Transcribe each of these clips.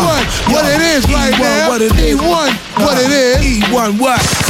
E1, what it is right now. E1, what it is. E1, what? just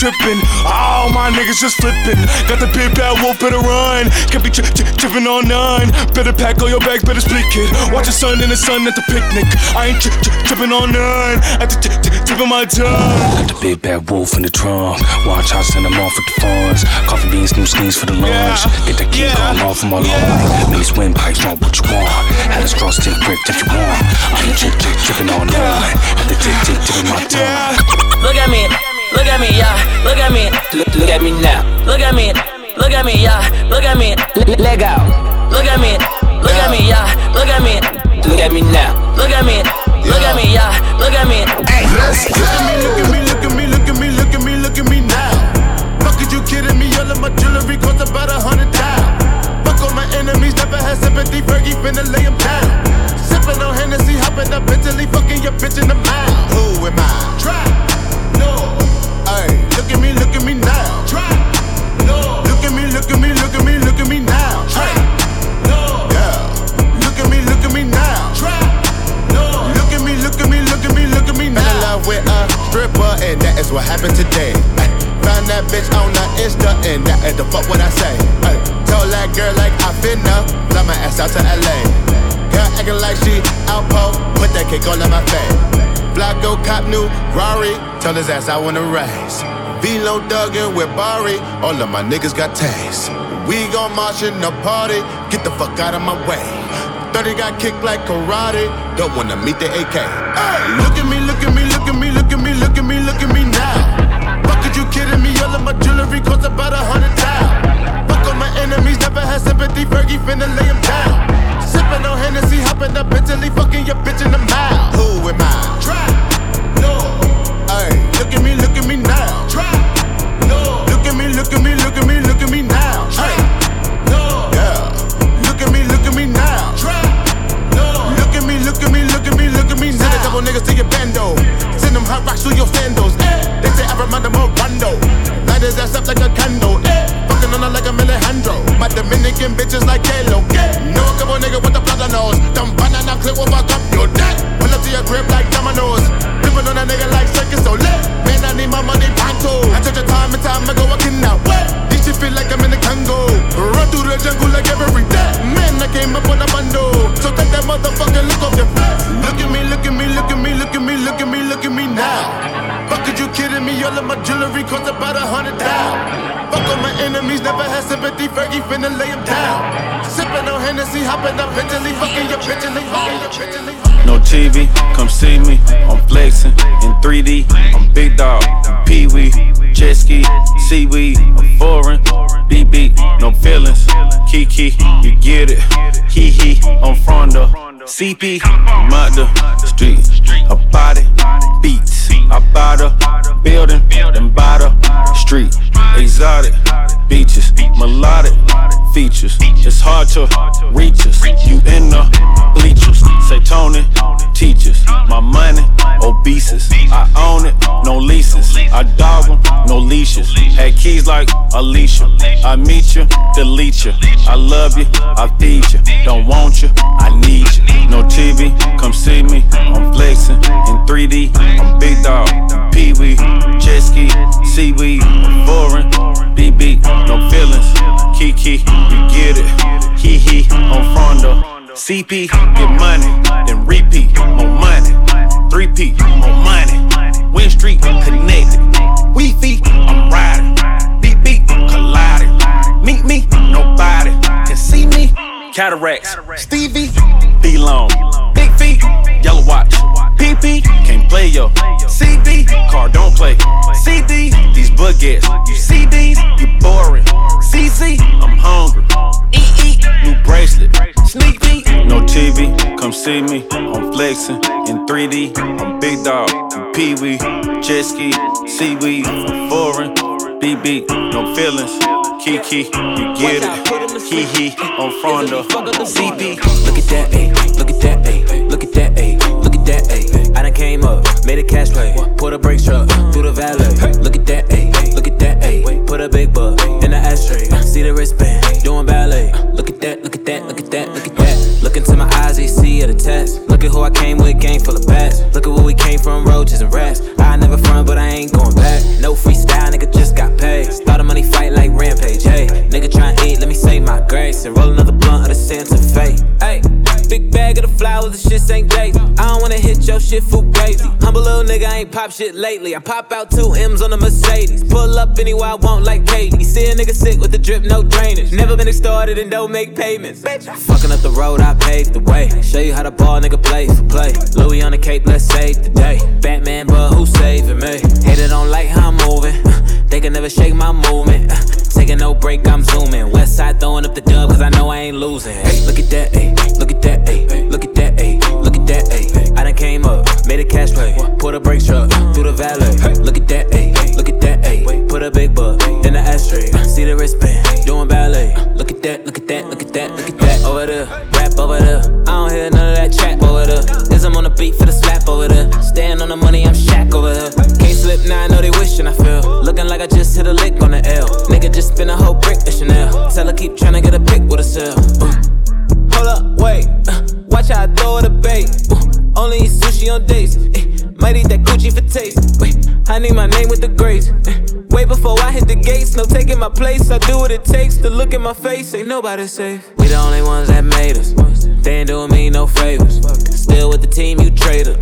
tripping. All my niggas just flipping. Got the big bad wolf, better run. Can't be tri- tri- tripping on none. Better pack all your bags, better split kid. Watch the sun in the sun at the picnic. I ain't tri- tri- tripping on none. At the tipping my tongue. Got the big bad wolf in the trunk. Watch I send them off with the funds. Coffee beans, new skis for the lunch. Get the key yeah. off of my lawn. Mini swim pipes, want what you want. Had a straw stick brick if you want. I ain't tri- tri- tripping on none. At the tick tick tipping my tongue. Look at me. Look at me, yeah. Look at me. Look, look at me now. Look at me. Look at me, yeah. Look at me. leg out. Look at me. Look at me, yeah. Look at me. Look at me now. Look at me. Look at me, yeah. Look at me. Hey, let's go. Look at me, look at me, look at me, look at me, look at me now. Fuck, is you kidding me? All of my jewelry cost about a hundred thousand. Fuck all my enemies, never had sympathy. Fergie finna lay him down. Sipping on Hennessy, hopping up Bentley, fucking your bitch in the mouth. Who am I? Try. Look at me, look at me now. No. Look at me, look at me, look at me, look at me now. No. Yeah. Look at me, look at me now. No. Look at me, look at me, look at me, look at me now. Fell in love with a stripper, and that is what happened today. Ay, found that bitch on the Insta, and that is the fuck what I say. Ay, told that girl like I finna fly my ass out to LA. Girl acting like she outpost, put that cake all in my face. Flacco cop new Rari, tell his ass I wanna race. Velo Duggan with Barry, all of my niggas got taste. We gon' march in the party, get the fuck out of my way. 30 got kicked like karate, don't wanna meet the AK. Hey, look at me, look at me, look at me, look at me, look at me, look at me now. Fuck, are you kidding me? All of my jewelry cost about a hundred thousand. Fuck all my enemies, never had sympathy. Fergie finna lay him down. Sippin' on Hennessy, hoppin' up Bentley, fucking your bitch in the mouth. Who am I? Try. Hey, look at me, look at me now. Try. No TV, come see me. I'm flexing in 3D. I'm big dog, Pee Wee, jet ski, seaweed. I'm foreign, BB, no feelings. Kiki, you get it. Hee hee, I'm from the CP, mother street. A body, beats. I buy the building, then buy the street. Exotic beaches, melodic features. It's hard to reach us. You in the bleachers. Say Tony, teachers. My money, obeses. I own it, no leases. I dog them, no leashes. Had keys like Alicia. I meet you, delete you. I love you, I feed you. Don't want you, I need you. No TV, come see me. I'm flexing in 3D. I'm big dog, Pee Wee, jet ski, seaweed, foreign, BB, no feelings. Kiki, you get it. Hee hee, I'm. CP, get money, then repeat, more money. 3P, more money. Win Street, connected. We feet, I'm riding. Beat, colliding. Meet me, nobody. Cataracts, Stevie, B long. Big feet, yellow watch. PP, can't play yo. CD, car don't play. CD, these baguettes. You see these, you boring. CC, I'm hungry. EE, new bracelet. Sneak peek, no TV, come see me. I'm flexing in 3D. I'm big dog, Pee Wee, jet ski, seaweed, I'm foreign. BB, no feelings. Kiki, you get it. Hee hee on Frondo. CB, look at that, ayy, look at that, ayy, look at that, ayy, look at that, ayy. I done came up, made a cash play, put a brake truck through the valley. Look at that, ayy, look at that, ayy, put a big buck in the ashtray. See the wristband, doing ballet. Look at that, look at that, look at that, look at that. Look into my eyes, they see at a test. Look at who I came with, game full of bats. Look at where we came from, roaches and rats. I never front, but I ain't going back. No freestyle, nigga grace. And roll another blunt of the Santa Fe. Hey, big bag of the flowers, the shit ain't daisy. I don't wanna hit your shit for crazy. Humble little nigga, I ain't pop shit lately. I pop out two M's on the Mercedes. Pull up anywhere I want like Katie. See a nigga sick with the drip, no drainage. Never been extorted and don't make payments. Bitch, fucking up the road, I paved the way. Show you how the ball nigga play for play. Louis on the cape, let's save the day. Batman, but who's saving me? Hater don't like how I'm moving. They can never shake my movement. Taking no break, I'm zooming. Losing. Hey, look at that, ayy. Look at that, ayy. Look at that, ayy. Look at that, ayy. I done came up, made a cash play. Put a brake truck through the valley. Look at that, ayy. Look at that, ayy. Put a big buck in the ashtray. See the wristband, doing ballet. Look at that, look at that, look at that, look at that. Over there, rap over there. I don't hear none of that chat over there. Ism on the beat for the slap over there. Staying on the money, I'm shack over there. Can't slip now, I know they wishing I feel. Looking like I just hit a lick on the L. Nigga just spin a whole brick her keep tryna get a pic with a cell. Uh. Hold up, wait. Uh, watch how I throw it a bait. Uh, only eat sushi on dates. Eh, might eat that Gucci for taste. Wait, I need my name with the grace. Eh, Way before I hit the gates, no taking my place. I do what it takes to look in my face. Ain't nobody safe. We the only ones that made us. They ain't doing me no favors. Still with the team, you traitor.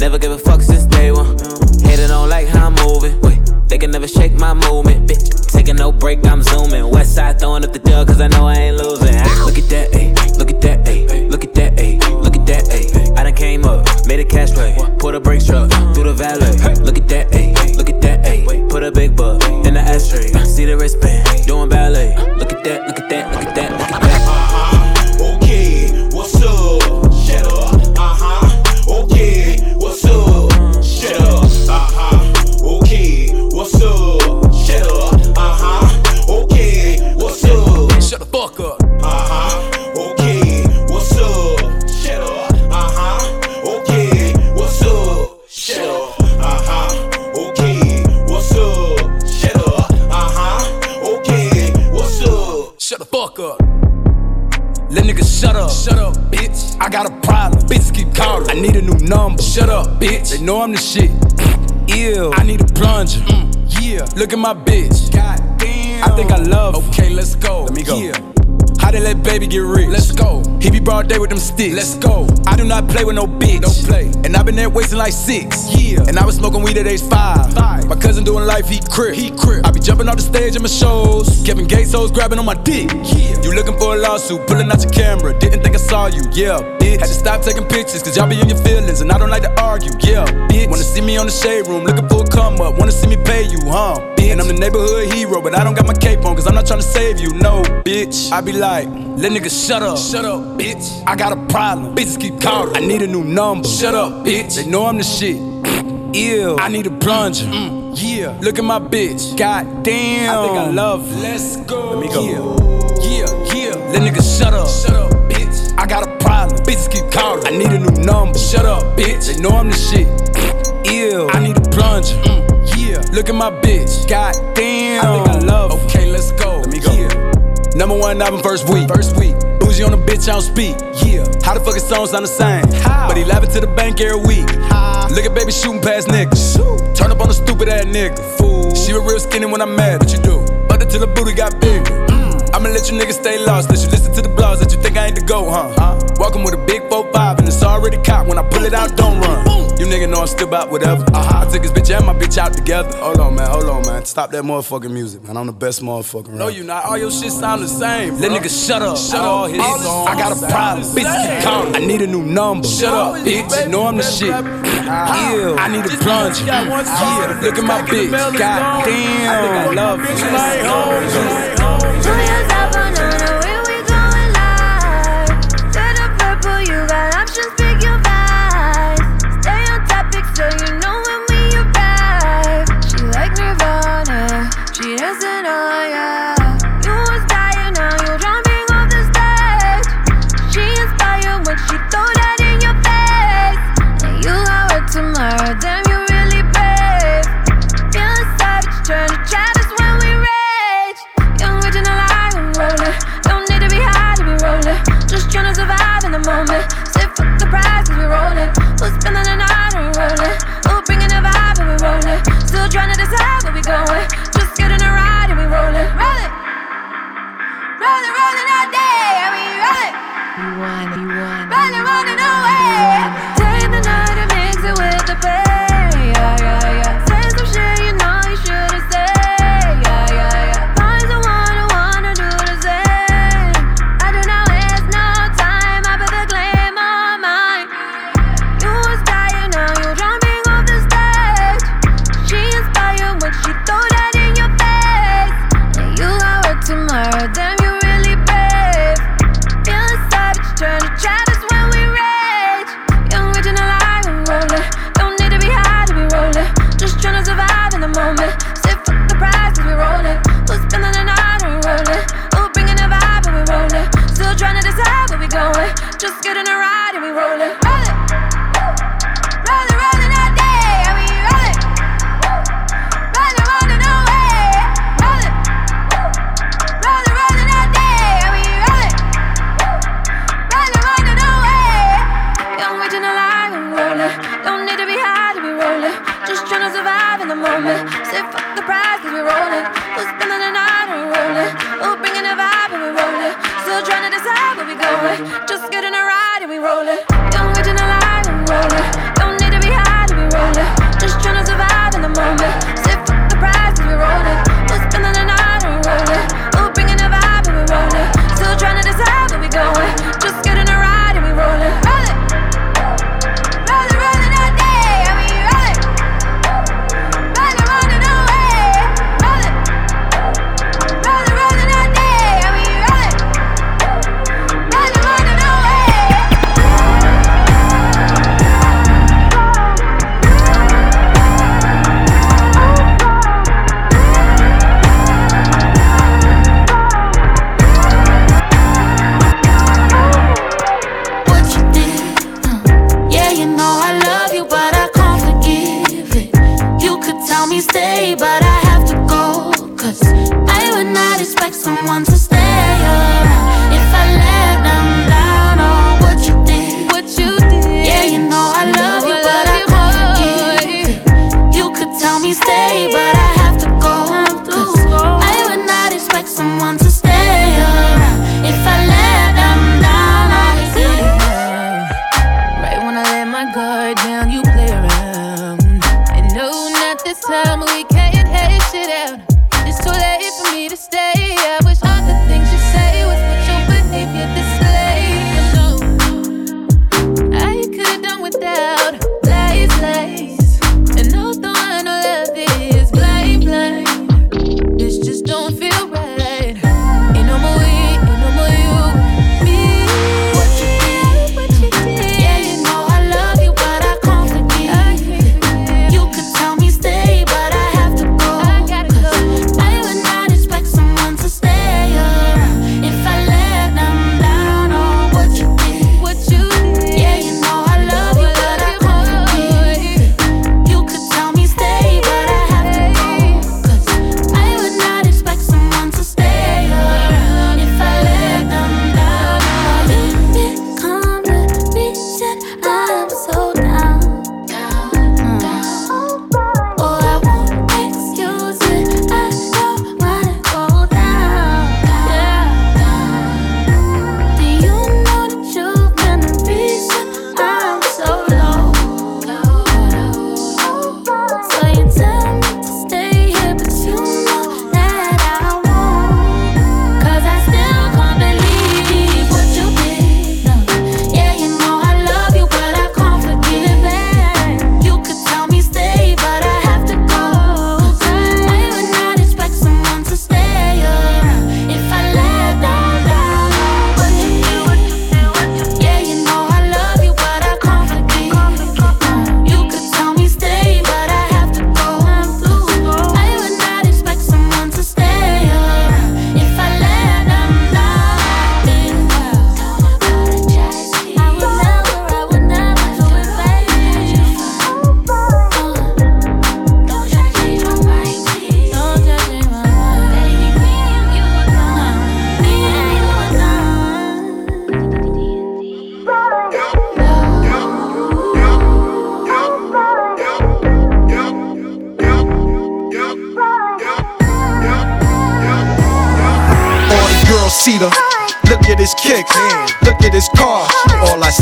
Never give a fuck since day one. Hater don't like how I'm moving. Wait, they can never shake my movement. Bitch, taking no break, I'm zooming. West side throwing up the dub, cause I know I ain't losing. Look at that, ayy. Look at that, ayy. Look at that, ayy. Look at that, ayy. I done came up, made a cash play. Put a brake truck through the valley. Look at that, ayy. Look at that, ayy. Put a big buck in the ashtray. See the wristband, doing ballet. Look at that, look at that, look at that. Shut up, bitch. They know I'm the shit. Ew. I need a plunger. Mm. yeah. Look at my bitch. God damn. I think I love. Okay, let's go. Let me go. Yeah. How they let baby get rich? Let's go. He be broad day with them sticks. Let's go. I do not play with no bitch. Don't play. And I been there wasting like six. Yeah. And I was smoking weed at age five. Five. My cousin doing life, he crip. He crip. I be jumping off the stage in my shows. Kevin Gates hoes grabbing on my dick. Yeah. You looking for a lawsuit, pulling out your camera. Didn't think I saw you. Yeah, bitch. Had to stop taking pictures, cause y'all be in your feelings. And I don't like to argue. Yeah, bitch. See me on the shade room, looking for a come up. Wanna see me pay you, huh? Bitch. And I'm the neighborhood hero, but I don't got my cape on, cause I'm not trying to save you. No, bitch. I be like, let niggas shut up. Shut up, bitch. I got a problem. Bitches keep calling. I need a new number. Shut up, bitch. They know I'm the shit. Ew. I need a plunger. Mm, yeah. Look at my bitch. God damn. I think I love her. Let's go. Let me go. Yeah. Yeah. Yeah. Let niggas shut up. Shut up, bitch. I got a problem. Bitches keep calling. I need a new number. Shut up, bitch. They know I'm the shit. Ew. I need a plunger. Mm, yeah. Look at my bitch. God damn. I think I love her. Okay, let's go. Let me go. Number one album first week. First week. Bougie on the bitch, I don't speak. Yeah. How the fuck his songs sound the same? How? But he laughing to the bank every week. How? Look at baby shooting past niggas. Turn up on a stupid ass nigga. Fool. She was real skinny when I'm mad. What you do? But until the booty got bigger. Mm. I'ma let you niggas stay lost. Let you listen to the blogs that you think I ain't the GOAT, huh? huh? Walking with a big 4-5 and it's already caught. When I pull it out, don't run. You nigga know I'm still about whatever. I took his bitch and my bitch out together. Hold on, man. Hold on, man. Stop that motherfucking music, man. I'm the best motherfucker. No, you not. All your shit sound the same. Let niggas shut up. Shut all his songs. I got a problem. Bitch calling. I need a new number. Shut up, bitch. You know I'm the shit. Ah, Ew. I need a plunger. Yeah. Look at my bitch. God damn. I think I love her. she thought Just getting a ride and we rollin'. Done waiting a line and rollin'.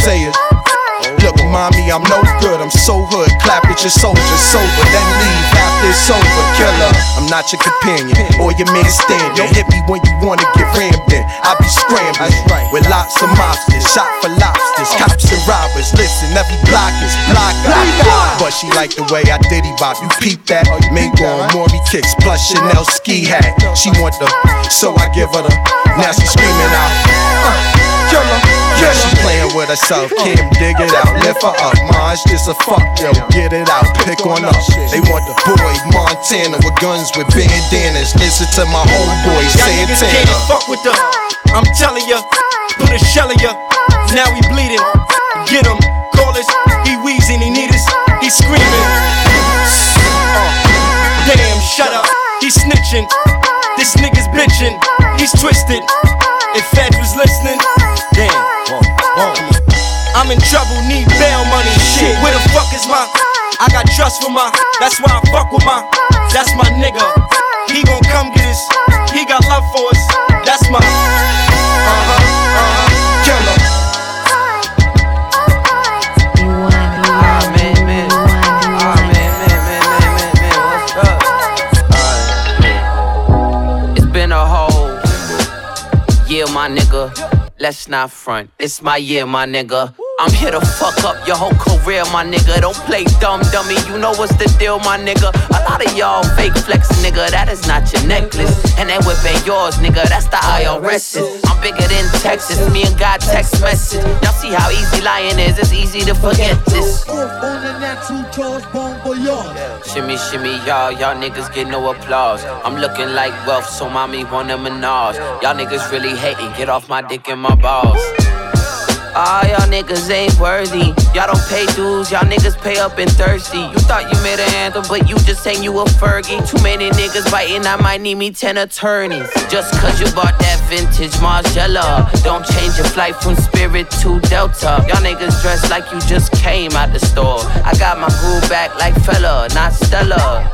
Say is. Look, mommy, I'm no good. I'm so hood. Clap at your soldier, sober, then leave after it's over. Killer, I'm not your companion or your man stand. Yo, hit me when you wanna get rammed in. I be scrambling with lots of mobsters, shot for lobsters, cops and robbers. Listen, every block is block. But she like the way I diddy bop. You peep that? Mink on Maury kicks plus Chanel ski hat. She want the, so I give her the. Now she screaming out. With herself, Kim, dig it out, lift her up. Mine's just a fuck, yo, get it out, pick on up. They want the boy Montana with guns with bandanas. Listen to my homeboy niggas can't Santana. fuck with the. I'm telling ya, put a shell in ya. Now he bleeding. Get him, call us. He wheezing, he need us. He screaming. Uh, damn, shut up. He snitching. This nigga's bitching. He's twisted. I'm in trouble, need bail money. Shit, where the fuck is my? I got trust for my. That's why I fuck with my. That's my nigga. He gon' come get us. He got love for us. That's my. Uh huh. Uh huh. Killer. Ah, man, man. Ah, man, man, man, man, man, man. What's up? It's been a whole year, my nigga. Let's not front. It's my year, my nigga. I'm here to fuck up your whole career, my nigga. Don't play dumb dummy. You know what's the deal, my nigga. A lot of y'all fake flex, nigga. That is not your necklace. And that whip ain't yours, nigga. That's the IRS. I'm bigger than Texas. Me and God text message. Y'all see how easy lying is. It's easy to forget this. Shimmy, shimmy, y'all. Y'all niggas get no applause. I'm looking like wealth, so mommy want a menage. Y'all niggas really hating. Get off my dick and my balls. Ah, y'all niggas ain't worthy. Y'all don't pay dues, y'all niggas pay up and thirsty. You thought you made an anthem, but you just saying you a Fergie. Too many niggas biting, I might need me 10 attorneys. Just cause you bought that vintage Margiela. Don't change your flight from Spirit to Delta. Y'all niggas dressed like you just came out the store. I got my groove back like fella, not Stella.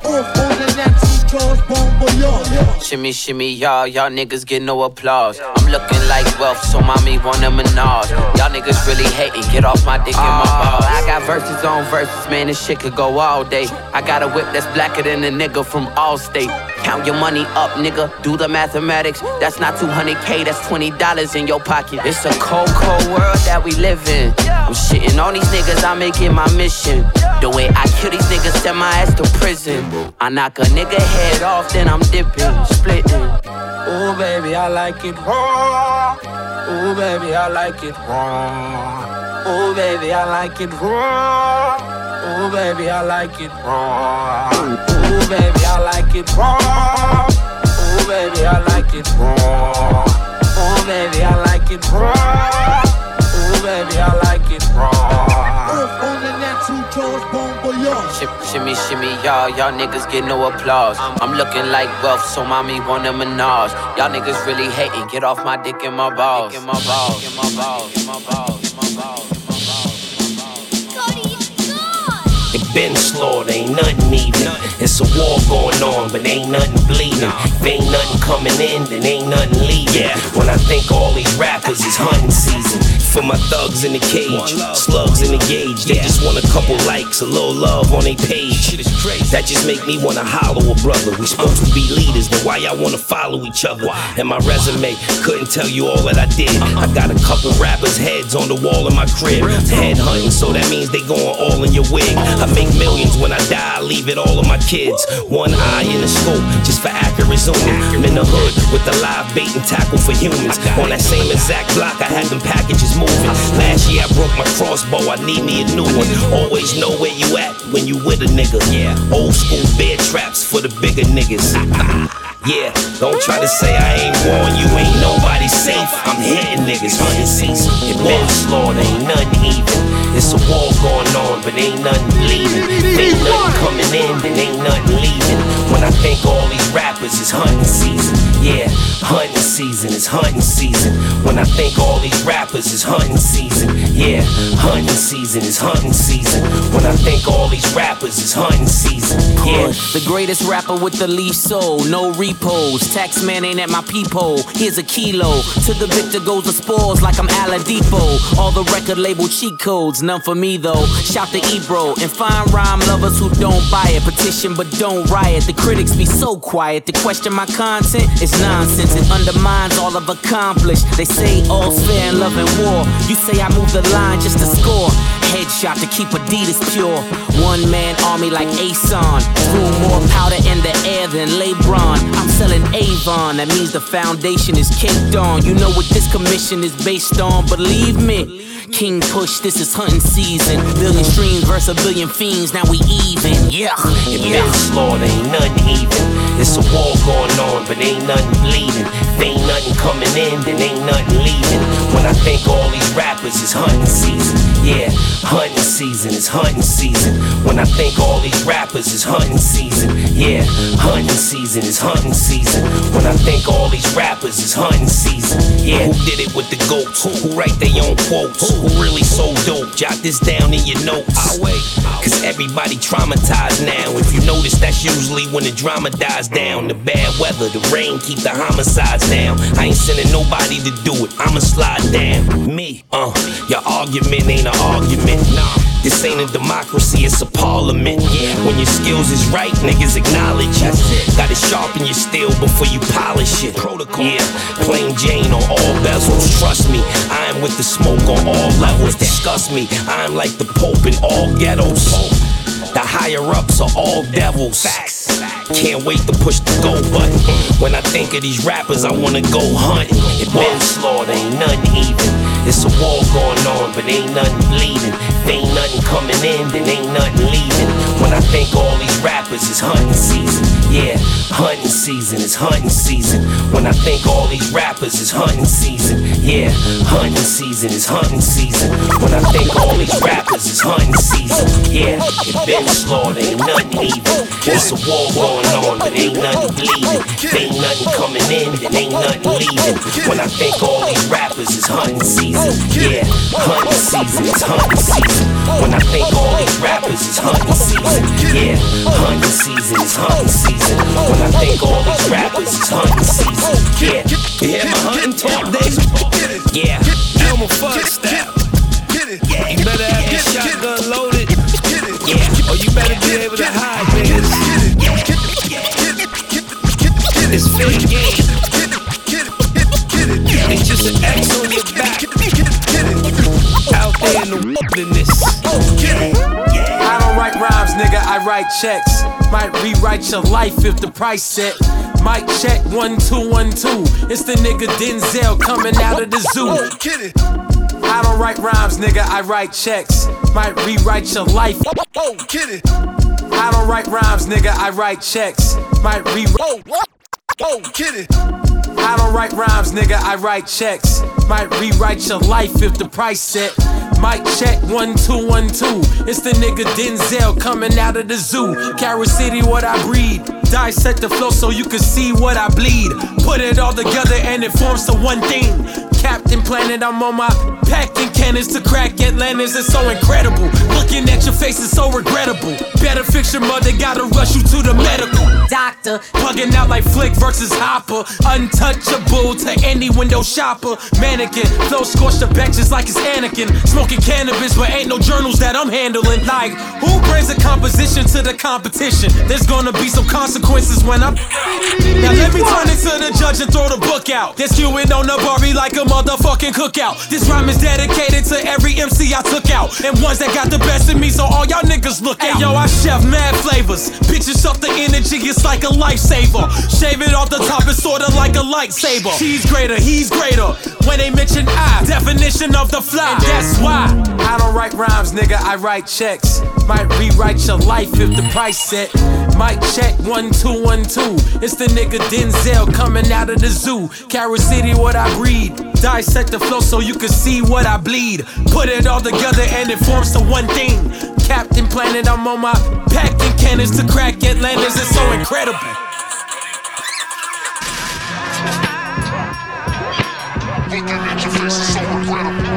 Shimmy, shimmy, y'all, y'all niggas get no applause. I'm looking like wealth, so mommy want a menage. Y'all niggas really hating, get off my dick and my oh. balls. I got verses on verses, man, this shit could go all day. I got a whip that's blacker than a nigga from Allstate. Count your money up, nigga, do the mathematics. That's not 200k, that's $20 in your pocket. It's a cold, cold world that we live in. I'm shitting on these niggas, I make it my mission. The way I kill these niggas, send my ass to prison. I knock a nigga head off, then I'm dipping, splitting. Ooh, baby, I like it raw. Ooh, baby, I like it raw. Ooh, baby, I like it raw. Ooh, baby, I like it raw. Ooh, baby, I like it raw. Ooh, baby, I like it raw. Ooh, baby, I like it raw. Ooh, baby, I like it raw. Shim- Shimmy, shimmy, y'all, y'all niggas get no applause. I'm looking like wealth, so mommy want a menage. Y'all niggas really hating, get off my dick and my balls. Get my balls, get my balls, get my balls, get my balls, been slaughtered, ain't nothing even. It's a war going on, but ain't nothing bleeding. If ain't nothing coming in, then ain't nothing leaving. When I think all these rappers is hunting season. For my thugs in the cage, slugs in the gauge. They just want a couple likes, a little love on a page. That just make me wanna hollow a brother. We supposed to be leaders, but why y'all wanna follow each other? And my resume couldn't tell you all that I did. I got a couple rappers' heads on the wall in my crib. Head hunting, so that means they going all in your wig. I make millions when I die, I leave it all on my kids. One eye in the scope, just for accurate zooming. I'm in the hood with the live bait and tackle for humans. On that same exact block, I had them packages moving. Last year I broke my crossbow, I need me a new one. Always know where you at when you with a nigga. Yeah, old school bear traps for the bigger niggas. Yeah, don't try to say I ain't warned you, ain't nobody safe. I'm hitting niggas hunting season. It been slaughtered, ain't nothing even. It's a war going on, but ain't nothing bleeding. Ain't nothing coming in, then ain't nothing leaving. When I think all these rappers is hunting season, yeah, hunting season, it's hunting season. When I think all these rappers is hunting season, yeah, hunting season is hunting season. When I think all these rappers is hunting season, yeah. The greatest rapper with the least soul, no repos. Tax man ain't at my peephole. Here's a kilo. To the victor goes the spoils like I'm Oladipo. All the record label cheat codes, none for me though. Shout to Ebro and fine rhyme lovers who don't buy it. Petition but don't riot. The critics be so quiet. To question my content is nonsense. It undermines all I've accomplished. They say all's fair in love and war. You say I move the line just to score. Headshot to keep Adidas pure. One man army like Ason. Threw more powder in the air than LeBron. I'm selling Avon. That means the foundation is caked on. You know what this commission is based on. Believe me. King Push, this is hunting season. Billion streams versus a billion fiends, now we even. Yeah, yeah. slaughtered, ain't nothing even. It's a war going on, but ain't nothing bleeding. If ain't nothing coming in, then ain't nothing leaving. When I think all these rappers is hunting season, yeah, hunting season is hunting season. When I think all these rappers is hunting season, yeah, hunting season is hunting season. When I think all these rappers is hunting season, yeah. Who did it with the goats? Who write their own quotes? Who really so dope? Jot this down in your notes. I wait, cause everybody traumatized now. If you notice, that's usually when the drama dies down. The bad weather, the rain keep the homicides down. I ain't sending nobody to do it. I'ma slide down. Me, uh, your argument ain't an argument. Nah. This ain't a democracy, it's a parliament. When your skills is right, niggas acknowledge it. Gotta sharpen your steel before you polish it. Protocol. Yeah, plain Jane on all bezels. Trust me, I am with the smoke on all levels. Disgust me, I am like the Pope in all ghettos. The higher ups are all devils. Can't wait to push the go button. When I think of these rappers, I wanna go hunting. It been slaughtered, ain't nothing even. It's a war going on, but ain't nothing bleeding. Ain't nothing coming in, then ain't nothing leaving. When I think all these rappers is hunting season, yeah, hunting season is hunting season. When I think all these rappers is hunting season, yeah, hunting season is hunting season. When I think all these rappers is hunting season, yeah, it been slaughtered, ain't nothing even. It's a war going on, but ain't nothing bleeding. Ain't nothing coming in, then ain't nothing leaving. When I think all these rappers is hunting season, yeah, hunting season is hunting season. When I think all these rappers is hunting season, yeah, hunting season is hunting season. When I think all these rappers is hunting season, yeah, yeah, my hunting talk days, yeah, Elmer Fudd style. yeah, You better have your shotgun loaded. yeah, Or you better be able to hide, niggas. It's fair the wilderness. I don't write rhymes, nigga, I write checks. Might rewrite your life if the price set. Might check one two one two. It's the nigga Denzel coming out of the zoo. I don't write rhymes, nigga, I write checks. Might rewrite your life. I don't write rhymes, nigga, I write checks. Might rewrite. I don't write rhymes, nigga, I write checks. Might rewrite your life if the price set. Might check one two one two. It's the nigga Denzel coming out of the zoo. Carol City, what I breed. Dissect the flow so you can see what I bleed. Put it all together and it forms to one thing. Captain Planet, I'm on my packing cannons to crack Atlantis. It's so incredible. Looking at your face is so regrettable. Better fix your mother, gotta rush you to the medical. Doctor, plugging out like Flick versus Hopper. Untouchable to any window shopper. Mannequin, flow scorched the benches like it's Anakin. Smoking cannabis, but ain't no journals that I'm handling. Like, who brings a composition to the competition? There's gonna be some consequences when I'm. Now let me turn it to the judge and throw the book out. This skewing on the Barbie like a motherfucking cookout. This rhyme is dedicated to every MC I took out. And ones that got the best of me, so all y'all niggas look out. Hey, yo, I chef mad flavors. Bitches up the energy, it's like a lifesaver. Shave it off the top, it's sorta like a lightsaber. She's greater, he's greater. When they mention I, definition of the fly. And that's why I don't write rhymes, nigga, I write checks. Might rewrite your life if the price set. Might check one two one two. It's the nigga Denzel coming out of the zoo. Carol City, what I breed. Dissect the flow so you can see what I bleed. Put it all together and it forms to one thing. Captain Planet, I'm on my packing cannons to crack Atlantis. It's so incredible. At your face so your mother,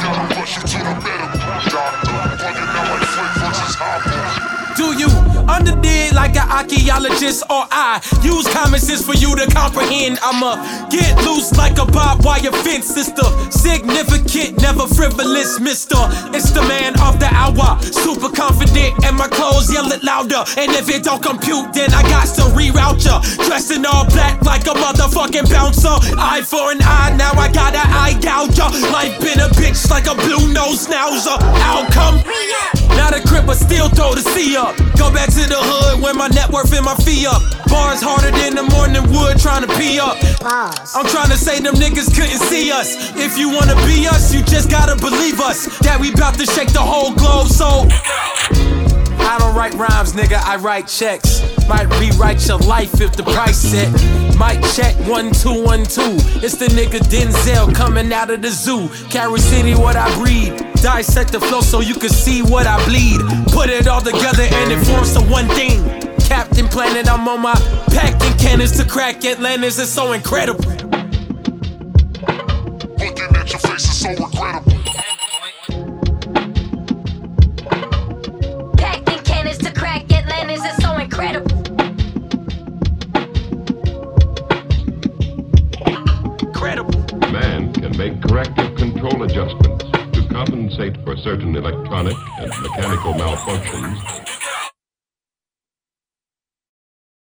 gotta rush to the medical. Doctor, out like versus. Do you underdig like an archaeologist or I use common sense for you to comprehend? I'ma get loose like a barbed wire fence, sister. Significant, never frivolous, mister. It's the man of the hour, super confident, and my clothes yell it louder. And if it don't compute, then I got to reroute ya. Dressed in all black like a motherfucking bouncer. Eye for an eye, now I got an eye gouger. Life been a bitch like a blue nose schnauzer. Outcome. Not a but still throw the C up. Go back to the hood when my net worth and my fee up. Bars harder than the morning wood trying to pee up. I'm trying to say them niggas couldn't see us. If you wanna be us, you just gotta believe us. That we bout to shake the whole globe, so. Write rhymes, nigga, I write checks. Might rewrite your life if the price set. Might check one two one two. It's the nigga Denzel coming out of the zoo. Carol City, what I breed. Dissect the flow so you can see what I bleed. Put it all together and it forms the one thing. Captain Planet, I'm on my packing cannons to crack Atlantis. It's so incredible. Looking at your face is so. Certain electronic and mechanical malfunctions